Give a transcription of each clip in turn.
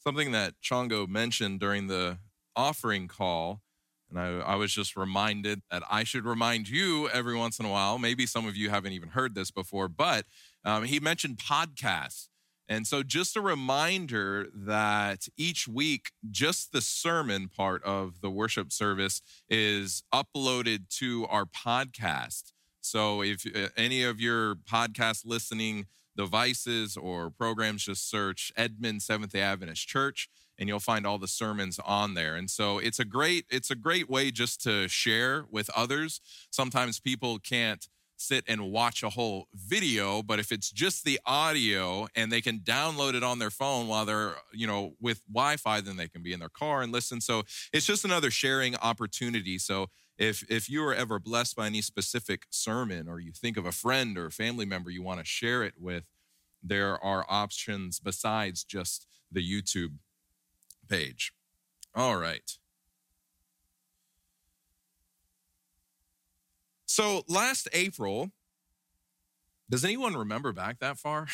something that Chongo mentioned during the offering call. And I, I, was just reminded that I should remind you every once in a while. Maybe some of you haven't even heard this before, but um, he mentioned podcasts. And so, just a reminder that each week, just the sermon part of the worship service is uploaded to our podcast. So, if uh, any of your podcast listening devices or programs, just search Edmond Seventh day Adventist Church and you'll find all the sermons on there. And so it's a great it's a great way just to share with others. Sometimes people can't sit and watch a whole video, but if it's just the audio and they can download it on their phone while they're, you know, with Wi-Fi, then they can be in their car and listen. So it's just another sharing opportunity. So if if you are ever blessed by any specific sermon or you think of a friend or a family member you want to share it with, there are options besides just the YouTube page. All right. So last April, does anyone remember back that far?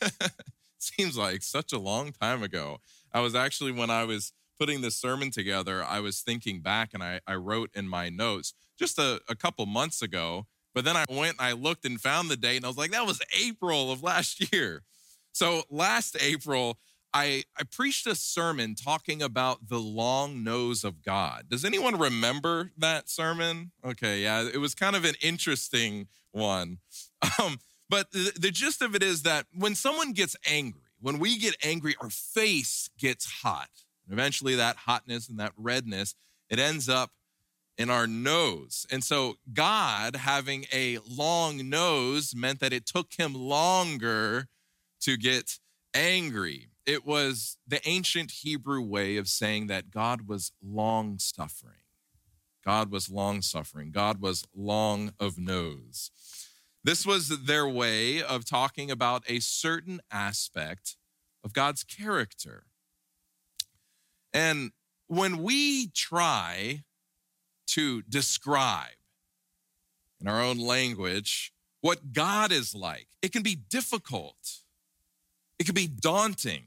Seems like such a long time ago. I was actually, when I was putting this sermon together, I was thinking back and I, I wrote in my notes just a, a couple months ago. But then I went and I looked and found the date and I was like, that was April of last year. So last April, I, I preached a sermon talking about the long nose of God. Does anyone remember that sermon? Okay, yeah, it was kind of an interesting one. Um, but the, the gist of it is that when someone gets angry, when we get angry, our face gets hot. And eventually, that hotness and that redness, it ends up in our nose. And so, God having a long nose meant that it took him longer to get angry. It was the ancient Hebrew way of saying that God was long suffering. God was long suffering. God was long of nose. This was their way of talking about a certain aspect of God's character. And when we try to describe in our own language what God is like, it can be difficult. It can be daunting.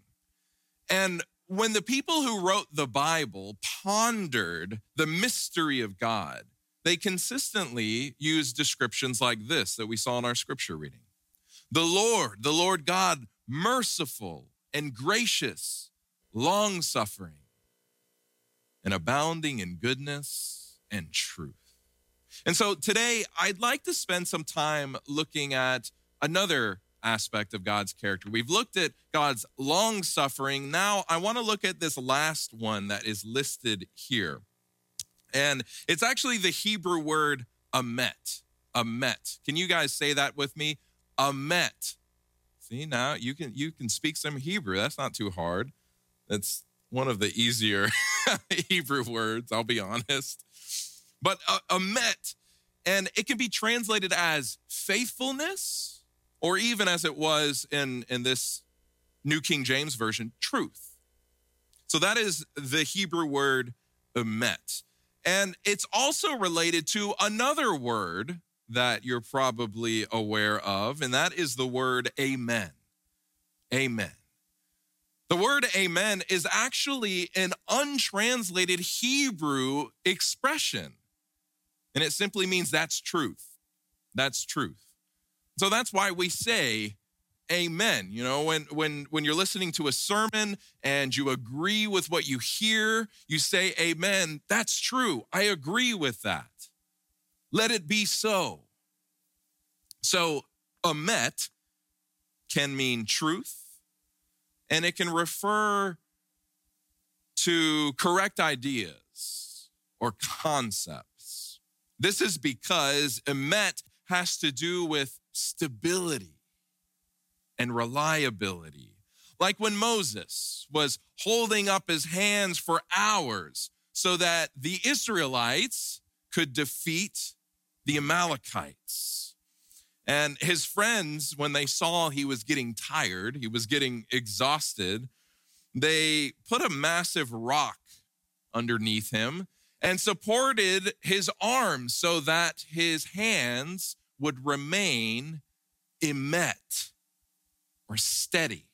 And when the people who wrote the Bible pondered the mystery of God, they consistently used descriptions like this that we saw in our scripture reading The Lord, the Lord God, merciful and gracious, long suffering, and abounding in goodness and truth. And so today, I'd like to spend some time looking at another aspect of God's character. We've looked at God's long suffering. Now, I want to look at this last one that is listed here. And it's actually the Hebrew word amet. Amet. Can you guys say that with me? Amet. See now you can you can speak some Hebrew. That's not too hard. That's one of the easier Hebrew words, I'll be honest. But uh, amet and it can be translated as faithfulness or even as it was in, in this New King James Version, truth. So that is the Hebrew word emet. And it's also related to another word that you're probably aware of, and that is the word amen. Amen. The word amen is actually an untranslated Hebrew expression, and it simply means that's truth. That's truth. So that's why we say amen. You know, when when when you're listening to a sermon and you agree with what you hear, you say amen. That's true. I agree with that. Let it be so. So, amet can mean truth and it can refer to correct ideas or concepts. This is because emet has to do with stability and reliability. Like when Moses was holding up his hands for hours so that the Israelites could defeat the Amalekites. And his friends, when they saw he was getting tired, he was getting exhausted, they put a massive rock underneath him and supported his arms so that his hands would remain emet or steady.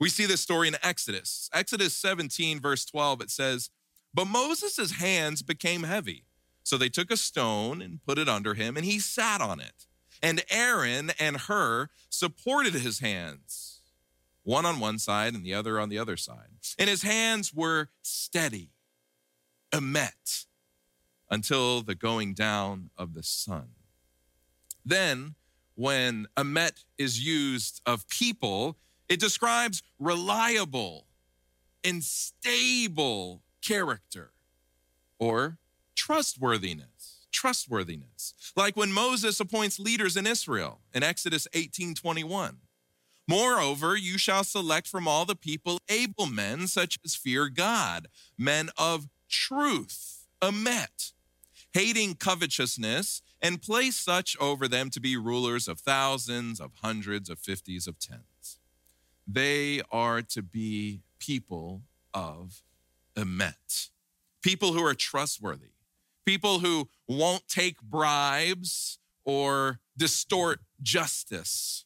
We see this story in Exodus. Exodus 17, verse 12, it says, But Moses' hands became heavy. So they took a stone and put it under him, and he sat on it. And Aaron and Hur supported his hands, one on one side and the other on the other side. And his hands were steady, emet, until the going down of the sun. Then, when emet is used of people, it describes reliable and stable character or trustworthiness. Trustworthiness. Like when Moses appoints leaders in Israel in Exodus 18 21. Moreover, you shall select from all the people able men such as fear God, men of truth, emet, hating covetousness, and place such over them to be rulers of thousands, of hundreds, of fifties, of tens. They are to be people of emet, people who are trustworthy, people who won't take bribes or distort justice.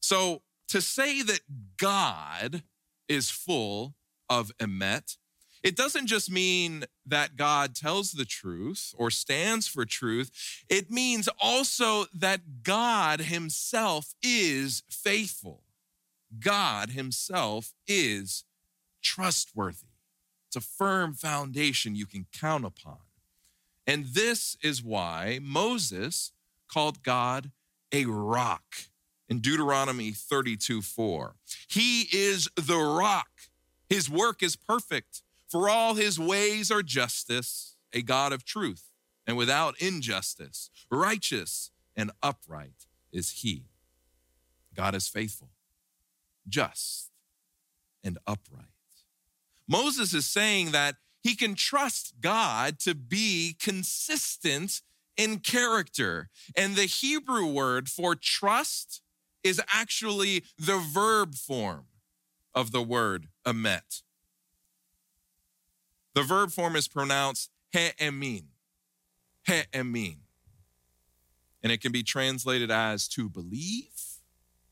So to say that God is full of emet, it doesn't just mean that God tells the truth or stands for truth. It means also that God himself is faithful. God himself is trustworthy. It's a firm foundation you can count upon. And this is why Moses called God a rock in Deuteronomy 32 4. He is the rock. His work is perfect, for all his ways are justice, a God of truth, and without injustice, righteous and upright is he. God is faithful, just, and upright. Moses is saying that he can trust God to be consistent in character. And the Hebrew word for trust is actually the verb form of the word emet. The verb form is pronounced he'emin, he'emin. And it can be translated as to believe,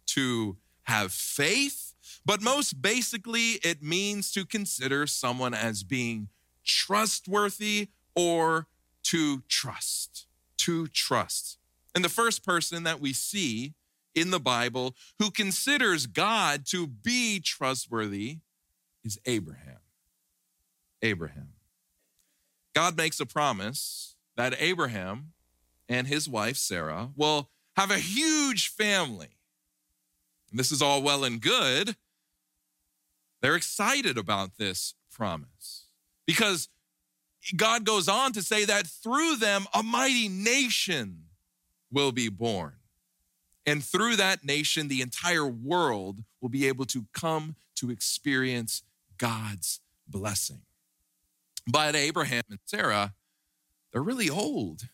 to have faith, but most basically, it means to consider someone as being trustworthy or to trust. To trust. And the first person that we see in the Bible who considers God to be trustworthy is Abraham. Abraham. God makes a promise that Abraham and his wife Sarah will have a huge family. And this is all well and good. They're excited about this promise because God goes on to say that through them a mighty nation will be born. And through that nation, the entire world will be able to come to experience God's blessing. But Abraham and Sarah, they're really old.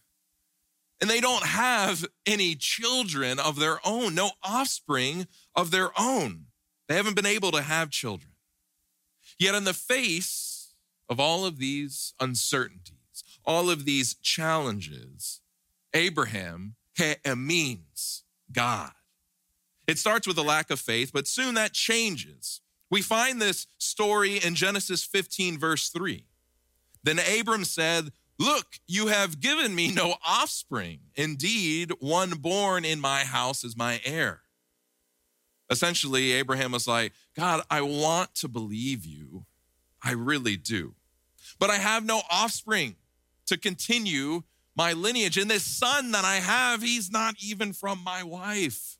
And they don't have any children of their own, no offspring of their own. They haven't been able to have children. Yet, in the face of all of these uncertainties, all of these challenges, Abraham eh, means God. It starts with a lack of faith, but soon that changes. We find this story in Genesis 15, verse 3. Then Abram said, Look, you have given me no offspring. Indeed, one born in my house is my heir. Essentially, Abraham was like, God, I want to believe you. I really do. But I have no offspring to continue my lineage. And this son that I have, he's not even from my wife.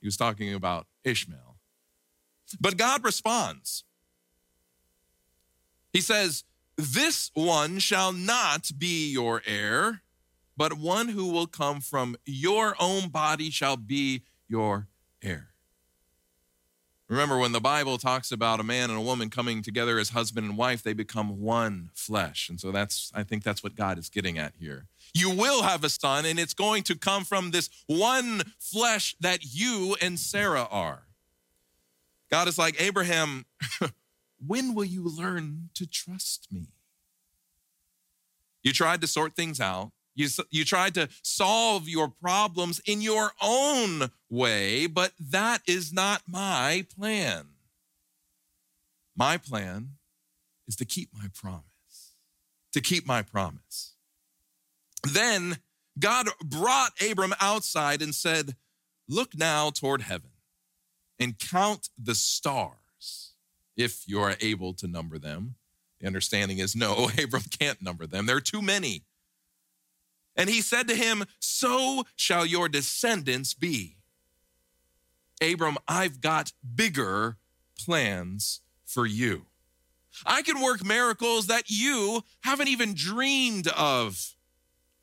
He was talking about Ishmael. But God responds. He says, This one shall not be your heir, but one who will come from your own body shall be your heir. Remember, when the Bible talks about a man and a woman coming together as husband and wife, they become one flesh. And so that's, I think that's what God is getting at here. You will have a son, and it's going to come from this one flesh that you and Sarah are. God is like, Abraham, when will you learn to trust me? You tried to sort things out. You, you tried to solve your problems in your own way, but that is not my plan. My plan is to keep my promise, to keep my promise. Then God brought Abram outside and said, Look now toward heaven and count the stars, if you are able to number them. The understanding is no, Abram can't number them. There are too many. And he said to him, So shall your descendants be. Abram, I've got bigger plans for you. I can work miracles that you haven't even dreamed of.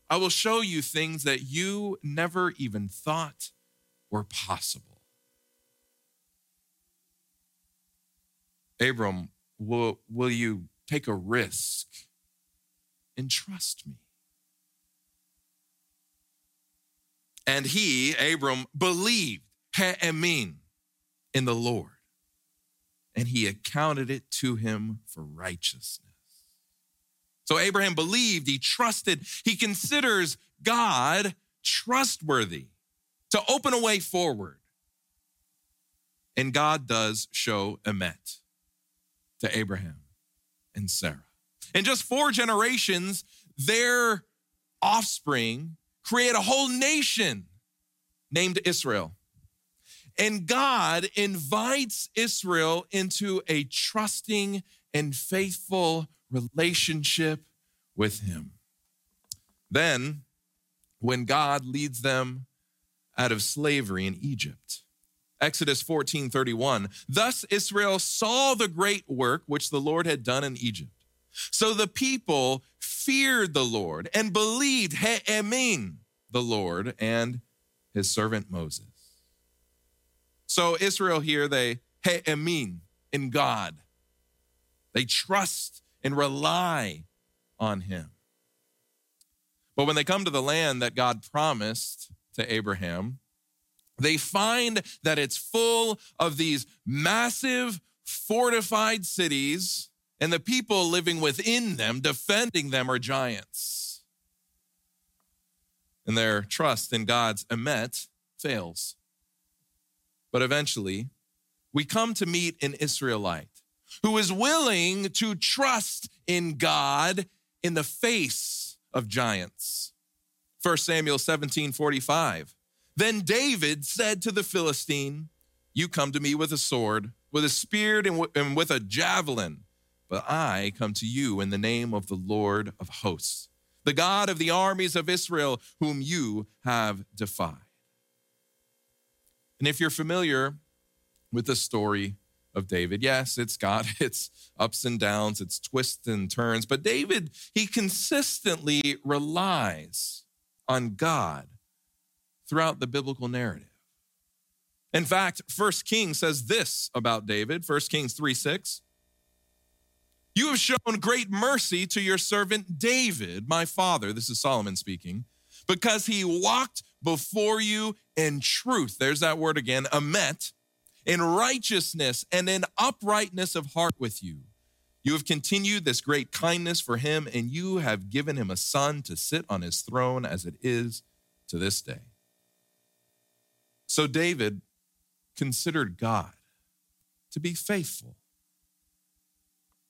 I will show you things that you never even thought were possible. Abram, will, will you take a risk and trust me? And he, Abram, believed, ha'emin, in the Lord, and he accounted it to him for righteousness. So Abraham believed, he trusted, he considers God trustworthy to open a way forward. And God does show emet to Abraham and Sarah. In just four generations, their offspring create a whole nation named Israel. And God invites Israel into a trusting and faithful relationship with Him. Then, when God leads them out of slavery in Egypt, Exodus 14 31, thus Israel saw the great work which the Lord had done in Egypt. So the people feared the Lord and believed He'emin, the Lord, and his servant Moses. So Israel here, they He'emin in God. They trust and rely on him. But when they come to the land that God promised to Abraham, they find that it's full of these massive fortified cities, and the people living within them, defending them, are giants. And their trust in God's emet fails. But eventually, we come to meet an Israelite who is willing to trust in God in the face of giants. 1 Samuel 17 45. Then David said to the Philistine, You come to me with a sword, with a spear, and with a javelin, but I come to you in the name of the Lord of hosts, the God of the armies of Israel, whom you have defied. And if you're familiar with the story of David, yes, it's got its ups and downs, its twists and turns, but David, he consistently relies on God throughout the biblical narrative. In fact, First Kings says this about David, First Kings 3 6. You have shown great mercy to your servant David, my father. This is Solomon speaking, because he walked before you in truth. There's that word again, emet, in righteousness and in uprightness of heart with you. You have continued this great kindness for him, and you have given him a son to sit on his throne as it is to this day. So David considered God to be faithful.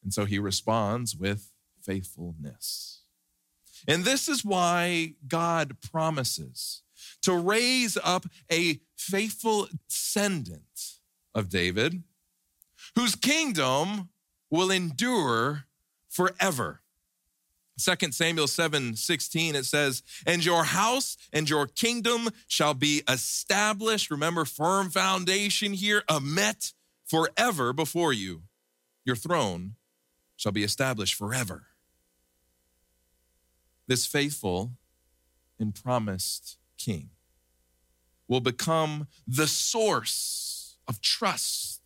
And so he responds with faithfulness. And this is why God promises to raise up a faithful descendant of David whose kingdom will endure forever. 2 Samuel 7 16, it says, And your house and your kingdom shall be established. Remember, firm foundation here, a met forever before you. Your throne shall be established forever. This faithful and promised king will become the source of trust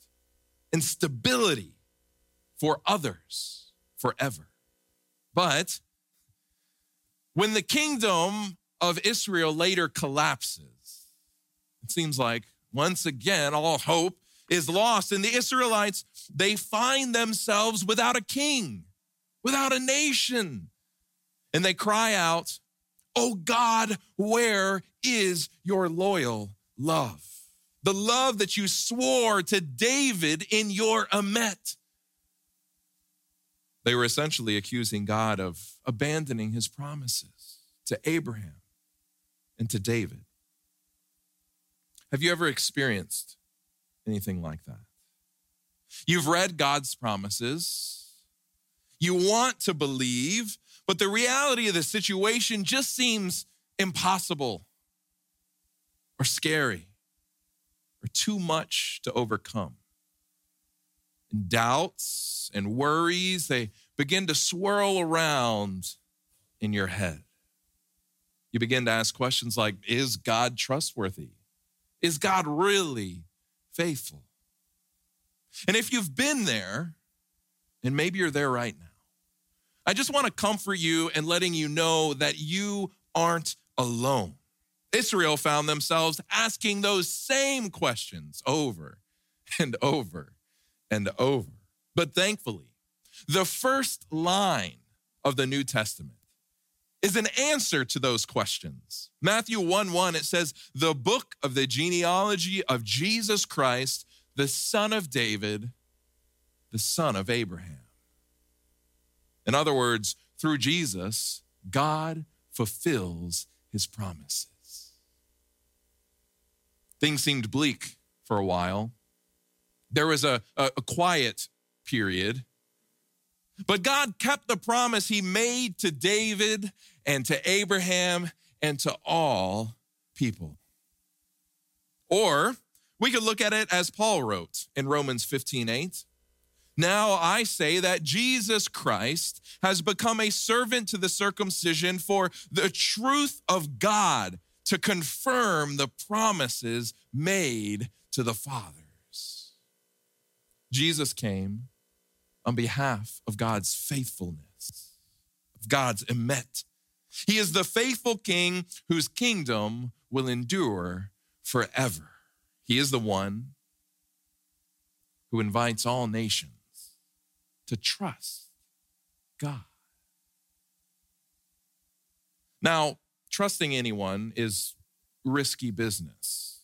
and stability for others forever. But when the kingdom of Israel later collapses, it seems like once again all hope is lost. And the Israelites, they find themselves without a king, without a nation. And they cry out, Oh God, where is your loyal love? The love that you swore to David in your Amet. They were essentially accusing God of abandoning his promises to Abraham and to David. Have you ever experienced anything like that? You've read God's promises. You want to believe, but the reality of the situation just seems impossible or scary or too much to overcome. And doubts and worries, they begin to swirl around in your head. You begin to ask questions like Is God trustworthy? Is God really faithful? And if you've been there, and maybe you're there right now, I just want to comfort you and letting you know that you aren't alone. Israel found themselves asking those same questions over and over and over. But thankfully, the first line of the New Testament is an answer to those questions. Matthew 1 1, it says, The book of the genealogy of Jesus Christ, the son of David, the son of Abraham. In other words, through Jesus, God fulfills his promises. Things seemed bleak for a while. There was a, a, a quiet period but God kept the promise he made to David and to Abraham and to all people. Or we could look at it as Paul wrote in Romans 15 8. Now I say that Jesus Christ has become a servant to the circumcision for the truth of God to confirm the promises made to the fathers. Jesus came on behalf of God's faithfulness, of God's emet. He is the faithful king whose kingdom will endure forever. He is the one who invites all nations to trust God. Now, trusting anyone is risky business.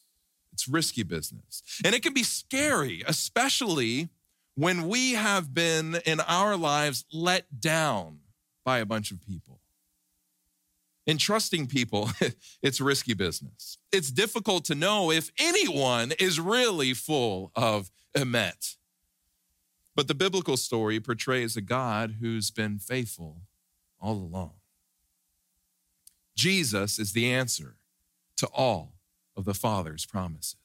It's risky business. And it can be scary, especially when we have been in our lives let down by a bunch of people. In trusting people, it's risky business. It's difficult to know if anyone is really full of emet. But the biblical story portrays a God who's been faithful all along. Jesus is the answer to all of the Father's promises.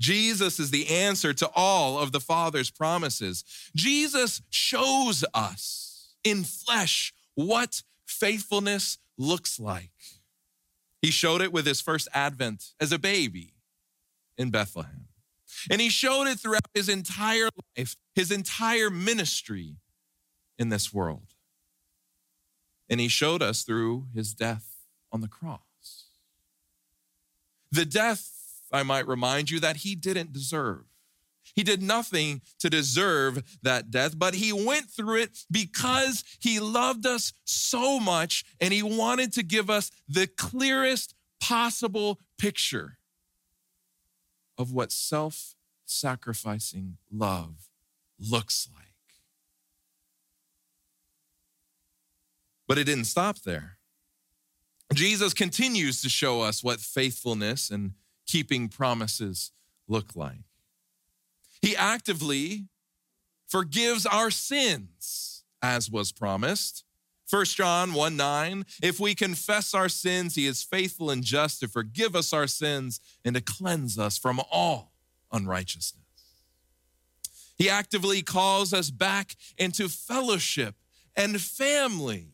Jesus is the answer to all of the Father's promises. Jesus shows us in flesh what faithfulness looks like. He showed it with his first advent as a baby in Bethlehem. And he showed it throughout his entire life, his entire ministry in this world. And he showed us through his death on the cross. The death I might remind you that he didn't deserve. He did nothing to deserve that death, but he went through it because he loved us so much and he wanted to give us the clearest possible picture of what self sacrificing love looks like. But it didn't stop there. Jesus continues to show us what faithfulness and keeping promises look like. He actively forgives our sins as was promised. 1 John 1 9, if we confess our sins, he is faithful and just to forgive us our sins and to cleanse us from all unrighteousness. He actively calls us back into fellowship and family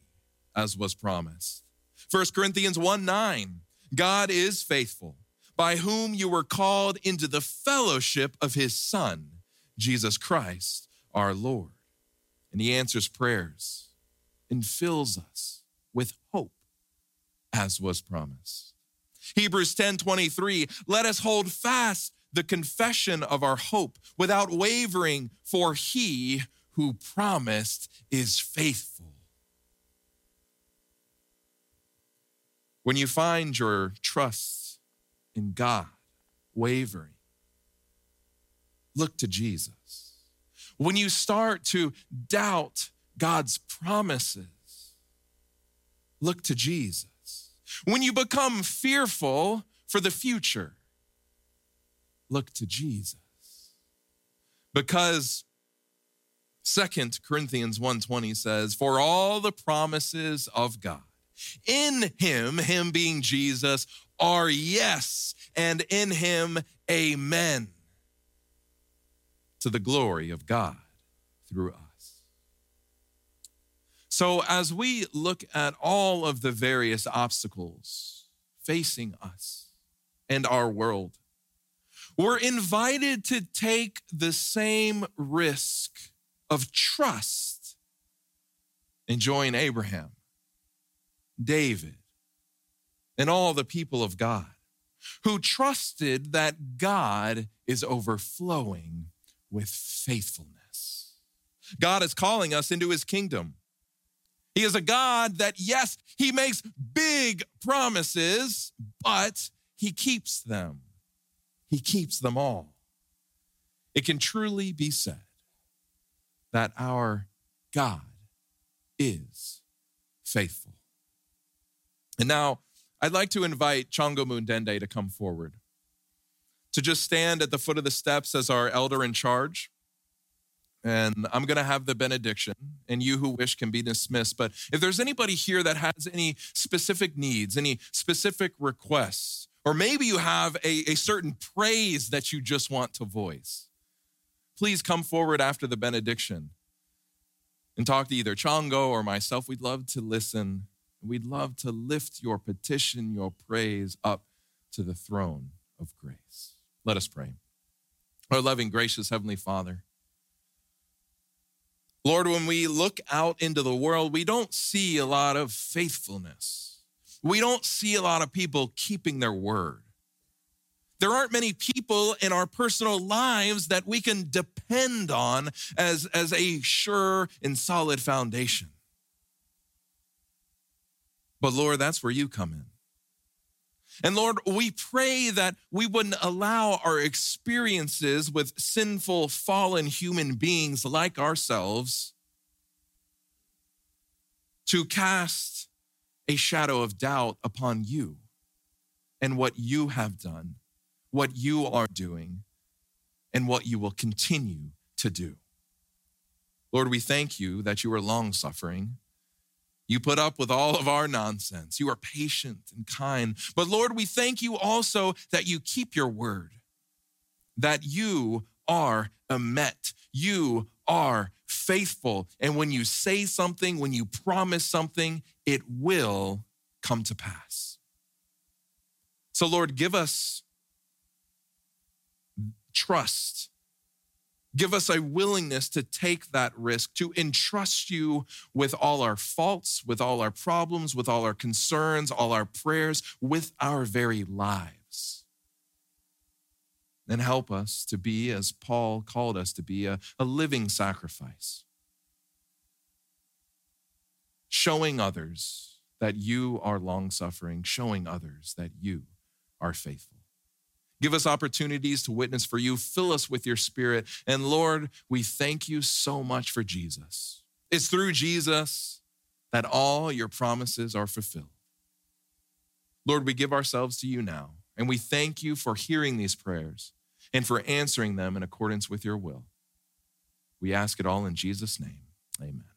as was promised. 1 Corinthians 1 9, God is faithful by whom you were called into the fellowship of his Son, Jesus Christ, our Lord. And he answers prayers and fills us with hope, as was promised. Hebrews 10 23, let us hold fast the confession of our hope without wavering, for he who promised is faithful. When you find your trust in God, wavering, look to Jesus. When you start to doubt God's promises, look to Jesus. When you become fearful for the future, look to Jesus. Because Second Corinthians 1:20 says, "For all the promises of God in him, him being Jesus, are yes, and in him amen." To the glory of God through us. So, as we look at all of the various obstacles facing us and our world, we're invited to take the same risk of trust and join Abraham, David, and all the people of God who trusted that God is overflowing with faithfulness. God is calling us into his kingdom. He is a God that, yes, he makes big promises, but he keeps them. He keeps them all. It can truly be said that our God is faithful. And now I'd like to invite Chongo Mundende to come forward, to just stand at the foot of the steps as our elder in charge. And I'm going to have the benediction, and you who wish can be dismissed. But if there's anybody here that has any specific needs, any specific requests, or maybe you have a, a certain praise that you just want to voice, please come forward after the benediction and talk to either Chongo or myself. We'd love to listen. We'd love to lift your petition, your praise up to the throne of grace. Let us pray. Our loving, gracious Heavenly Father, Lord, when we look out into the world, we don't see a lot of faithfulness. We don't see a lot of people keeping their word. There aren't many people in our personal lives that we can depend on as, as a sure and solid foundation. But Lord, that's where you come in. And Lord, we pray that we wouldn't allow our experiences with sinful, fallen human beings like ourselves to cast a shadow of doubt upon you and what you have done what you are doing and what you will continue to do. Lord, we thank you that you are long suffering. You put up with all of our nonsense. You are patient and kind. But Lord, we thank you also that you keep your word, that you are a met. You are faithful. And when you say something, when you promise something, it will come to pass. So, Lord, give us trust. Give us a willingness to take that risk, to entrust you with all our faults, with all our problems, with all our concerns, all our prayers, with our very lives. And help us to be, as Paul called us to be, a, a living sacrifice, showing others that you are long suffering, showing others that you are faithful. Give us opportunities to witness for you. Fill us with your spirit. And Lord, we thank you so much for Jesus. It's through Jesus that all your promises are fulfilled. Lord, we give ourselves to you now, and we thank you for hearing these prayers and for answering them in accordance with your will. We ask it all in Jesus' name. Amen.